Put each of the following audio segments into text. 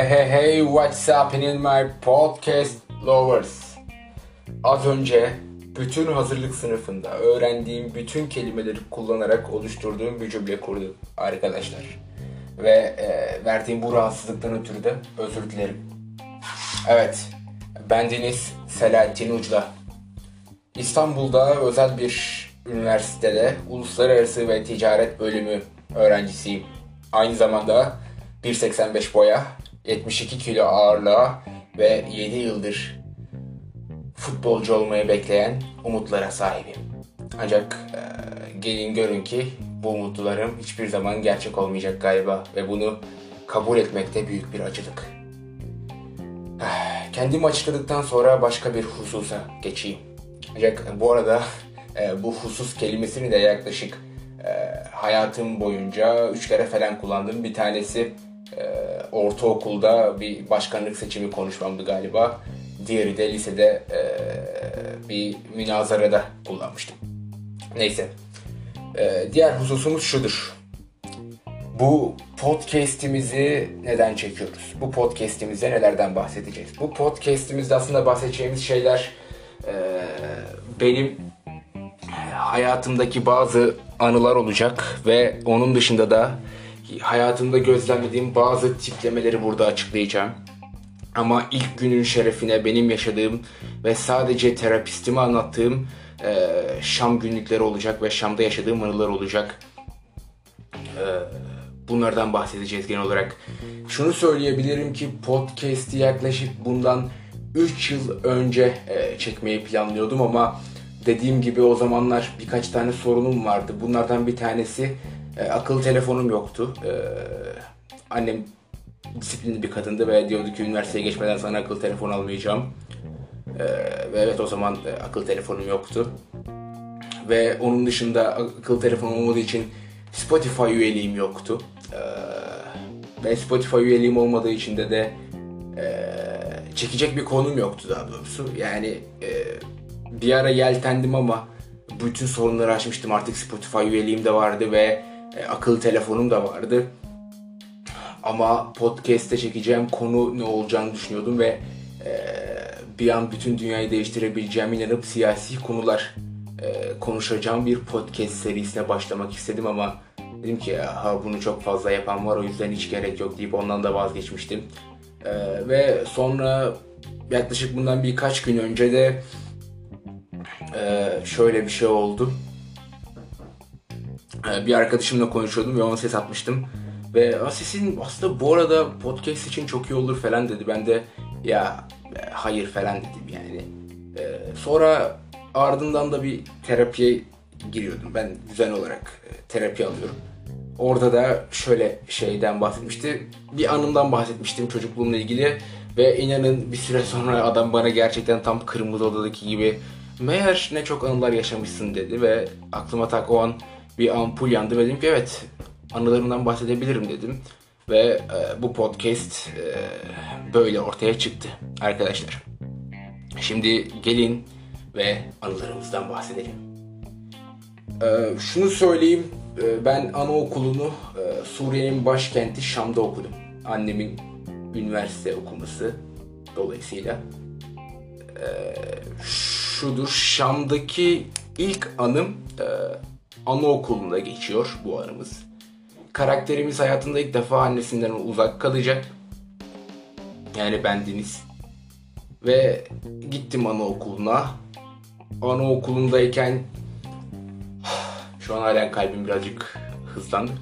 Hey hey hey what's happening my podcast lovers? Az önce bütün hazırlık sınıfında öğrendiğim bütün kelimeleri kullanarak oluşturduğum bir cümle kurdum arkadaşlar. Ve e, verdiğim bu rahatsızlıktan ötürü de özür dilerim. Evet, bendeniz Selahattin Ucla. İstanbul'da özel bir üniversitede uluslararası ve ticaret bölümü öğrencisiyim. Aynı zamanda 1.85 boya, 72 kilo ağırlığa ve 7 yıldır futbolcu olmayı bekleyen umutlara sahibim. Ancak e, gelin görün ki bu umutlarım hiçbir zaman gerçek olmayacak galiba ve bunu kabul etmekte büyük bir acılık. Kendimi açıkladıktan sonra başka bir hususa geçeyim. Ancak bu arada e, bu husus kelimesini de yaklaşık e, hayatım boyunca üç kere falan kullandım. Bir tanesi e, ortaokulda bir başkanlık seçimi konuşmamdı galiba. Diğeri de lisede e, bir münazarada kullanmıştım. Neyse. E, diğer hususumuz şudur. Bu podcast'imizi neden çekiyoruz? Bu podcast'imizde nelerden bahsedeceğiz? Bu podcast'imizde aslında bahsedeceğimiz şeyler e, benim hayatımdaki bazı anılar olacak ve onun dışında da hayatımda gözlemlediğim bazı tiplemeleri burada açıklayacağım. Ama ilk günün şerefine benim yaşadığım ve sadece terapistime anlattığım e, Şam günlükleri olacak ve Şam'da yaşadığım anılar olacak. E, bunlardan bahsedeceğiz genel olarak. Şunu söyleyebilirim ki podcast'i yaklaşık bundan 3 yıl önce e, çekmeyi planlıyordum ama dediğim gibi o zamanlar birkaç tane sorunum vardı. Bunlardan bir tanesi e, akıllı telefonum yoktu. E, annem disiplinli bir kadındı ve diyordu ki üniversiteye geçmeden sana akıllı telefon almayacağım. E, ve evet o zaman e, akıllı telefonum yoktu. Ve onun dışında akıllı telefonum olmadığı için Spotify üyeliğim yoktu. E, ve Spotify üyeliğim olmadığı için de de e, çekecek bir konum yoktu daha doğrusu. Yani e, bir ara yeltendim ama bütün sorunları aşmıştım. Artık Spotify üyeliğim de vardı ve e, akıllı telefonum da vardı. Ama podcast'te çekeceğim konu ne olacağını düşünüyordum ve e, bir an bütün dünyayı değiştirebileceğime inanıp siyasi konular e, konuşacağım bir podcast serisine başlamak istedim ama dedim ki ha bunu çok fazla yapan var o yüzden hiç gerek yok deyip ondan da vazgeçmiştim. E, ve sonra yaklaşık bundan birkaç gün önce de e, şöyle bir şey oldu. E, bir arkadaşımla konuşuyordum ve ona ses atmıştım. Ve sesin aslında bu arada podcast için çok iyi olur falan dedi. Ben de ya e, hayır falan dedim yani. E, sonra ardından da bir terapiye giriyordum. Ben düzen olarak e, terapi alıyorum. Orada da şöyle şeyden bahsetmişti. Bir anımdan bahsetmiştim çocukluğumla ilgili. Ve inanın bir süre sonra adam bana gerçekten tam kırmızı odadaki gibi meğer ne çok anılar yaşamışsın dedi ve aklıma tak o an bir ampul yandı ve dedim ki evet anılarımdan bahsedebilirim dedim. Ve e, bu podcast e, böyle ortaya çıktı arkadaşlar. Şimdi gelin ve anılarımızdan bahsedelim. E, şunu söyleyeyim, e, ben anaokulunu e, Suriye'nin başkenti Şam'da okudum. Annemin üniversite okuması dolayısıyla. E, şudur, Şam'daki ilk anım e, anaokulunda geçiyor bu anımız. Karakterimiz hayatında ilk defa annesinden uzak kalacak. Yani bendiniz. Ve gittim anaokuluna. Anaokulundayken şu an halen kalbim birazcık hızlandı.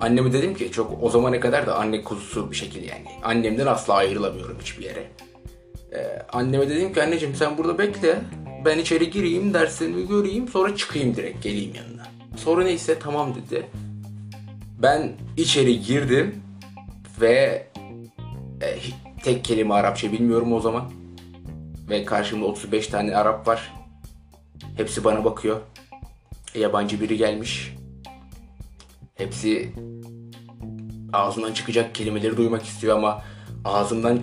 Anneme dedim ki çok o zamana kadar da anne kuzusu bir şekilde yani. Annemden asla ayrılamıyorum hiçbir yere. Ee, anneme dedim ki anneciğim sen burada bekle. Ben içeri gireyim derslerimi göreyim sonra çıkayım direkt geleyim yanına. Sonra neyse tamam dedi. Ben içeri girdim ve e, tek kelime Arapça bilmiyorum o zaman. Ve karşımda 35 tane Arap var. Hepsi bana bakıyor. Yabancı biri gelmiş. Hepsi ağzından çıkacak kelimeleri duymak istiyor ama ağzımdan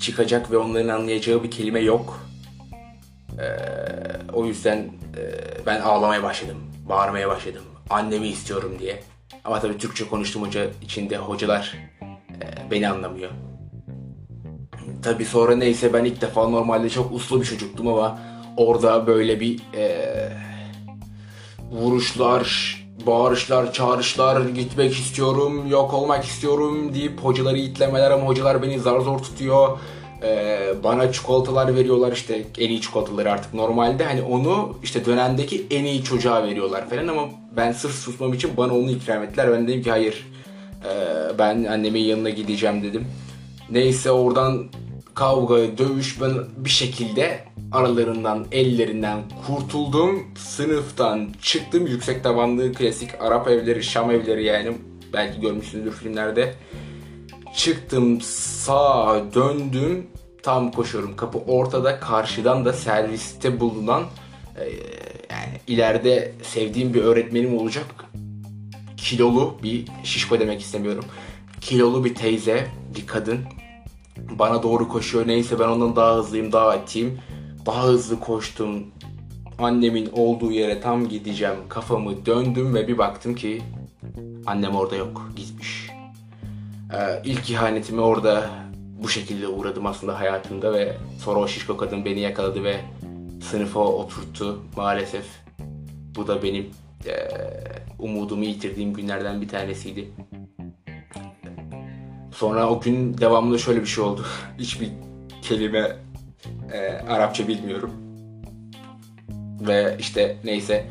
çıkacak ve onların anlayacağı bir kelime yok. Ee, o yüzden e, ben ağlamaya başladım. Bağırmaya başladım. Annemi istiyorum diye. Ama tabii Türkçe konuştuğum hoca içinde hocalar Ee, beni anlamıyor. Tabi sonra neyse ben ilk defa normalde çok uslu bir çocuktum ama orada böyle bir e, vuruşlar, bağırışlar, çağrışlar, gitmek istiyorum, yok olmak istiyorum deyip hocaları itlemeler ama hocalar beni zar zor tutuyor. Ee, bana çikolatalar veriyorlar işte en iyi çikolataları artık normalde hani onu işte dönemdeki en iyi çocuğa veriyorlar falan ama ben sırf susmam için bana onu ikram ettiler. Ben dedim ki hayır ee, ben annemin yanına gideceğim dedim. Neyse oradan kavga, dövüş ben bir şekilde aralarından, ellerinden kurtuldum. Sınıftan çıktım. Yüksek tavanlı klasik Arap evleri, Şam evleri yani. Belki görmüşsünüzdür filmlerde. Çıktım sağa döndüm. Tam koşuyorum. Kapı ortada. Karşıdan da serviste bulunan e, yani ileride sevdiğim bir öğretmenim olacak. Kilolu bir şişko demek istemiyorum. Kilolu bir teyze, bir kadın bana doğru koşuyor. Neyse ben ondan daha hızlıyım, daha atayım. Daha hızlı koştum. Annemin olduğu yere tam gideceğim. Kafamı döndüm ve bir baktım ki annem orada yok. Gitmiş. Ee, ilk ihanetimi orada bu şekilde uğradım aslında hayatımda ve sonra o şişko kadın beni yakaladı ve sınıfa oturttu maalesef. Bu da benim e, umudumu yitirdiğim günlerden bir tanesiydi. Sonra o gün devamında şöyle bir şey oldu. Hiçbir kelime e, Arapça bilmiyorum. Ve işte neyse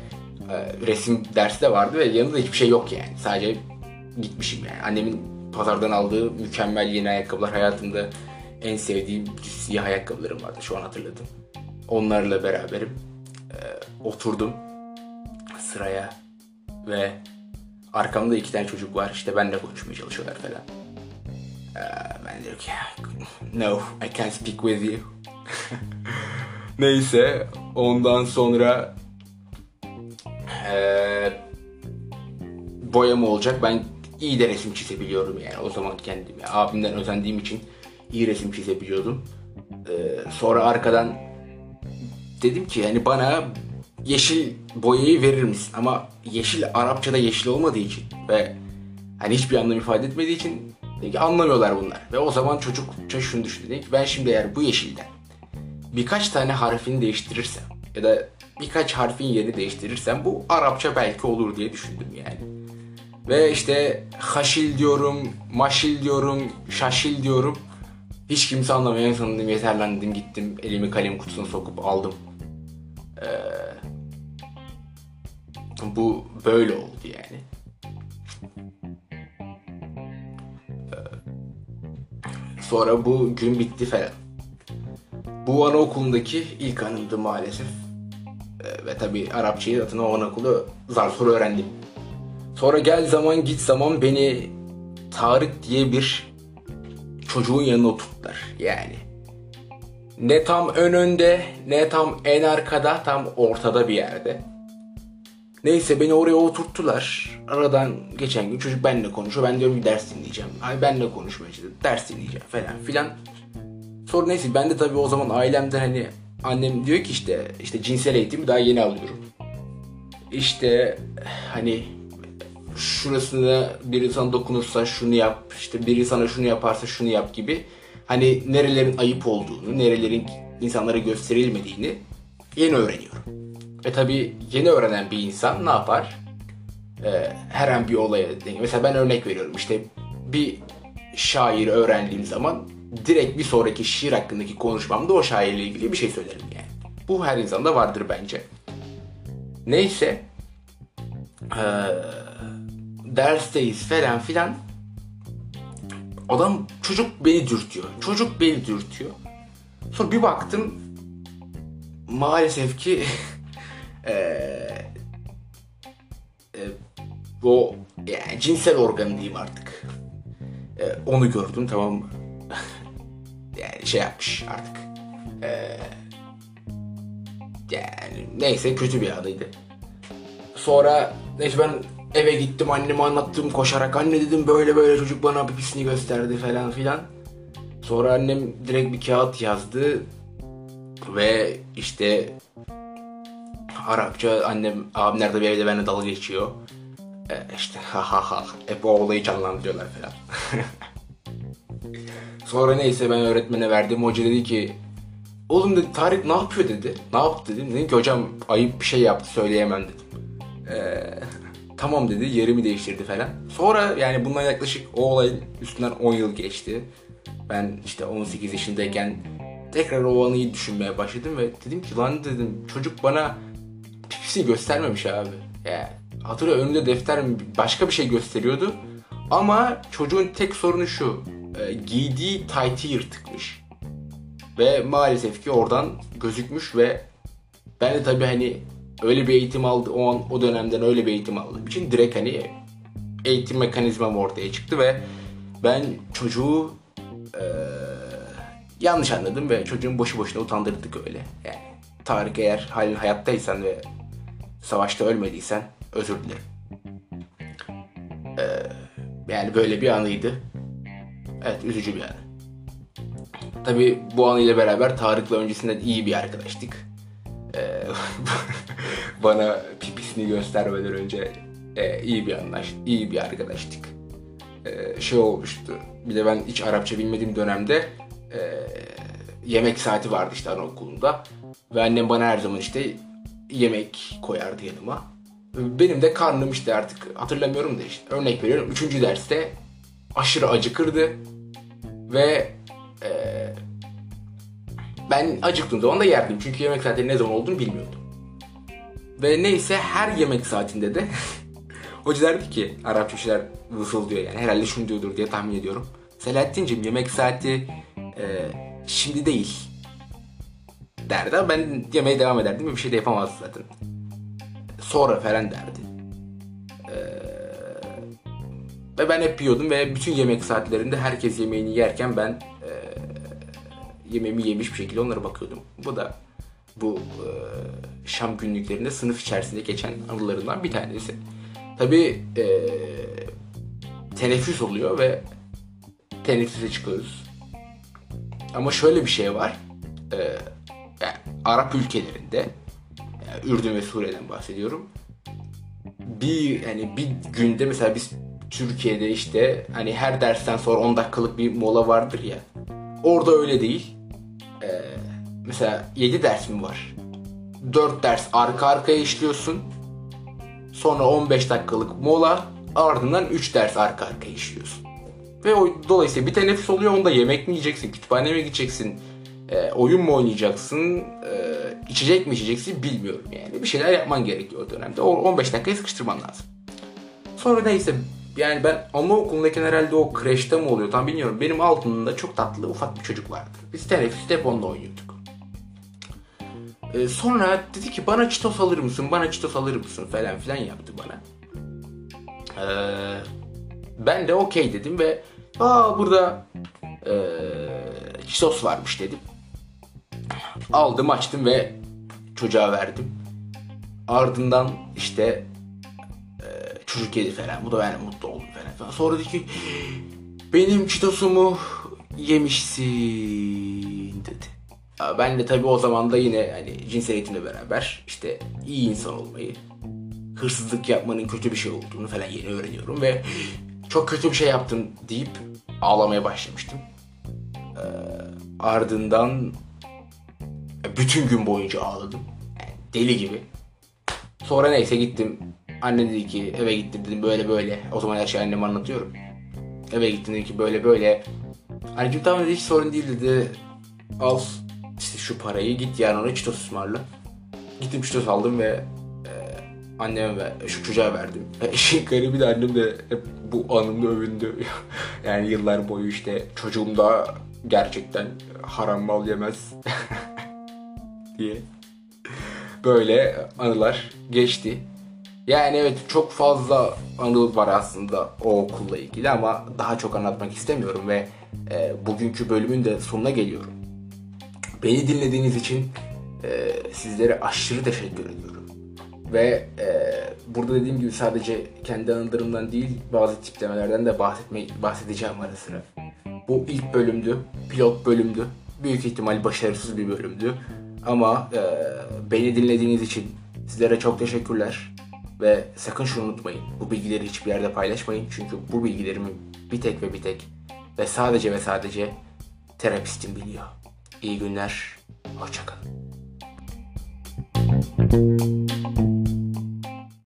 e, resim dersi de vardı ve yanında hiçbir şey yok yani. Sadece gitmişim yani. Annemin pazardan aldığı mükemmel yeni ayakkabılar hayatımda en sevdiğim siyah ayakkabılarım vardı şu an hatırladım. Onlarla beraberim. E, oturdum sıraya ve arkamda iki tane çocuk var işte benle konuşmaya çalışıyorlar falan. Ee, ben diyorum ki no I can't speak with you. Neyse ondan sonra ee, boyama olacak. Ben iyi de resim çizebiliyorum yani o zaman kendimi. Abimden özendiğim için iyi resim çizebiliyordum. Ee, sonra arkadan dedim ki hani bana yeşil boyayı verir misin? Ama yeşil Arapçada yeşil olmadığı için ve hani hiçbir anlam ifade etmediği için Dedi anlamıyorlar bunlar. Ve o zaman çocukça şunu düşündü. Dedi ki ben şimdi eğer bu yeşilden birkaç tane harfini değiştirirsem ya da birkaç harfin yerini değiştirirsem bu Arapça belki olur diye düşündüm yani. Ve işte haşil diyorum, maşil diyorum, şaşil diyorum. Hiç kimse anlamıyor. En sonunda yeterlendim gittim elimi kalem kutusuna sokup aldım. Ee, bu böyle oldu yani. Sonra bu gün bitti falan. Bu anaokulundaki ilk anımdı maalesef. Ee, ve tabi Arapçayı zaten o anaokulu zar zor öğrendim. Sonra gel zaman git zaman beni Tarık diye bir çocuğun yanına oturttular yani. Ne tam ön önde ne tam en arkada tam ortada bir yerde. Neyse beni oraya oturttular. Aradan geçen gün çocuk benimle konuşuyor. Ben diyorum bir ders dinleyeceğim. Ay benimle konuşmaya çalışıyor. Ders dinleyeceğim falan filan. Sonra neyse ben de tabii o zaman ailemden hani annem diyor ki işte işte cinsel eğitimi daha yeni alıyorum. İşte hani şurasına biri sana dokunursa şunu yap, işte biri sana şunu yaparsa şunu yap gibi. Hani nerelerin ayıp olduğunu, nerelerin insanlara gösterilmediğini yeni öğreniyorum. Ve tabii yeni öğrenen bir insan ne yapar? Ee, her an bir olaya. Mesela ben örnek veriyorum işte bir şair öğrendiğim zaman direkt bir sonraki şiir hakkındaki konuşmamda o şairle ilgili bir şey söylerim yani. Bu her insanda vardır bence. Neyse. Ee, dersteyiz falan filan. Adam çocuk beni dürtüyor. Çocuk beni dürtüyor. Sonra bir baktım maalesef ki e, e, o yani cinsel organı diyeyim artık. E, onu gördüm tamam mı? yani şey yapmış artık. E, yani neyse kötü bir anıydı. Sonra neyse ben eve gittim anneme anlattım koşarak anne dedim böyle böyle çocuk bana pipisini gösterdi falan filan. Sonra annem direkt bir kağıt yazdı ve işte Arapça annem abimler de bir evde benimle dalga geçiyor. Ee, işte ha ha ha hep o olayı canlandırıyorlar falan. Sonra neyse ben öğretmene verdim. Hoca dedi ki oğlum dedi Tarık ne yapıyor dedi. Ne yaptı dedim. Dedim ki hocam ayıp bir şey yaptı söyleyemem dedim. Ee, tamam dedi yerimi değiştirdi falan. Sonra yani bundan yaklaşık o olayın üstünden 10 yıl geçti. Ben işte 18 yaşındayken tekrar o anıyı düşünmeye başladım ve dedim ki lan dedim çocuk bana pipisini göstermemiş abi. Yani hatırla önünde defter başka bir şey gösteriyordu. Ama çocuğun tek sorunu şu. E, giydiği taytı yırtıkmış. Ve maalesef ki oradan gözükmüş ve ben de tabii hani öyle bir eğitim aldı o an o dönemden öyle bir eğitim aldığım için direkt hani eğitim mekanizmam ortaya çıktı ve ben çocuğu e, yanlış anladım ve çocuğun boşu boşuna utandırdık öyle. Yani Tarık eğer halin hayattaysan ve savaşta ölmediysen özür dilerim. Ee, yani böyle bir anıydı. Evet üzücü bir anı. Tabi bu anıyla beraber Tarık'la öncesinden iyi bir arkadaştık. Ee, bana pipisini göstermeden önce e, iyi bir anlaş, iyi bir arkadaştık. Ee, şey olmuştu. Bir de ben hiç Arapça bilmediğim dönemde e, yemek saati vardı işte anaokulunda. Ve annem bana her zaman işte yemek koyardı yanıma. Benim de karnım işte artık hatırlamıyorum da işte örnek veriyorum. Üçüncü derste aşırı acıkırdı. Ve e, ben acıktığım zaman da yerdim. Çünkü yemek saatinin ne zaman olduğunu bilmiyordum. Ve neyse her yemek saatinde de hoca derdi ki Arapça şeyler vısıldıyor yani herhalde şunu diyordur diye tahmin ediyorum. Selahattin'cim yemek saati e, şimdi değil derdi ama ben yemeye devam ederdim bir şey de yapamazdı zaten. Sonra falan derdi. Ee, ve ben hep yiyordum ve bütün yemek saatlerinde herkes yemeğini yerken ben e, yemeğimi yemiş bir şekilde onlara bakıyordum. Bu da bu e, Şam günlüklerinde sınıf içerisinde geçen anılarından bir tanesi. Tabi e, teneffüs oluyor ve teneffüse çıkıyoruz. Ama şöyle bir şey var. E, yani Arap ülkelerinde yani Ürdün ve Suriye'den bahsediyorum. Bir hani bir günde mesela biz Türkiye'de işte hani her dersten sonra 10 dakikalık bir mola vardır ya. Orada öyle değil. Ee, mesela 7 ders mi var? 4 ders arka arkaya işliyorsun. Sonra 15 dakikalık mola ardından 3 ders arka arkaya işliyorsun. Ve o, dolayısıyla bir teneffüs oluyor onda yemek mi yiyeceksin, kütüphane mi gideceksin, e, oyun mu oynayacaksın, e, içecek mi içeceksin bilmiyorum yani. Bir şeyler yapman gerekiyor o dönemde. O 15 dakikayı sıkıştırman lazım. Sonra neyse yani ben anaokulundayken herhalde o kreşte mi oluyor tam bilmiyorum. Benim altımda çok tatlı ufak bir çocuk vardı. Biz teneffüste hep onunla oynuyorduk. Ee, sonra dedi ki bana çitos alır mısın, bana çitos alır mısın falan filan yaptı bana. Ee, ben de okey dedim ve aa burada e, çitos varmış dedim. Aldım açtım ve çocuğa verdim. Ardından işte e, çocuk yedi falan. Bu da yani mutlu oldum falan. Sonra dedi ki benim çitosumu yemişsin dedi. Ben de tabii o zaman da yine hani cinsel eğitimle beraber işte iyi insan olmayı, hırsızlık yapmanın kötü bir şey olduğunu falan yeni öğreniyorum ve çok kötü bir şey yaptım deyip ağlamaya başlamıştım. Ee, ardından bütün gün boyunca ağladım. Yani deli gibi. Sonra neyse gittim. Anne dedi ki eve gittim dedim böyle böyle. O zaman her şeyi anneme anlatıyorum. Eve gittim dedi ki böyle böyle. Anneciğim tamam dedi hiç sorun değil dedi. Al şu parayı git yarın ona çitos ısmarla. Gittim çitos aldım ve e, anneme ve şu çocuğa verdim. İşin garibi de annem de hep bu anımda övündü. yani yıllar boyu işte çocuğum da gerçekten haram mal yemez diye. Böyle anılar geçti. Yani evet çok fazla anı var aslında o okulla ilgili ama daha çok anlatmak istemiyorum ve e, bugünkü bölümün de sonuna geliyorum. Beni dinlediğiniz için e, sizlere aşırı teşekkür ediyorum. Ve e, burada dediğim gibi sadece kendi anılarımdan değil bazı tiplemelerden de bahsetme, bahsedeceğim ara sıra. Bu ilk bölümdü, pilot bölümdü. Büyük ihtimal başarısız bir bölümdü. Ama e, beni dinlediğiniz için sizlere çok teşekkürler. Ve sakın şunu unutmayın. Bu bilgileri hiçbir yerde paylaşmayın. Çünkü bu bilgilerimi bir tek ve bir tek ve sadece ve sadece terapistim biliyor. İyi günler, hoşçakalın.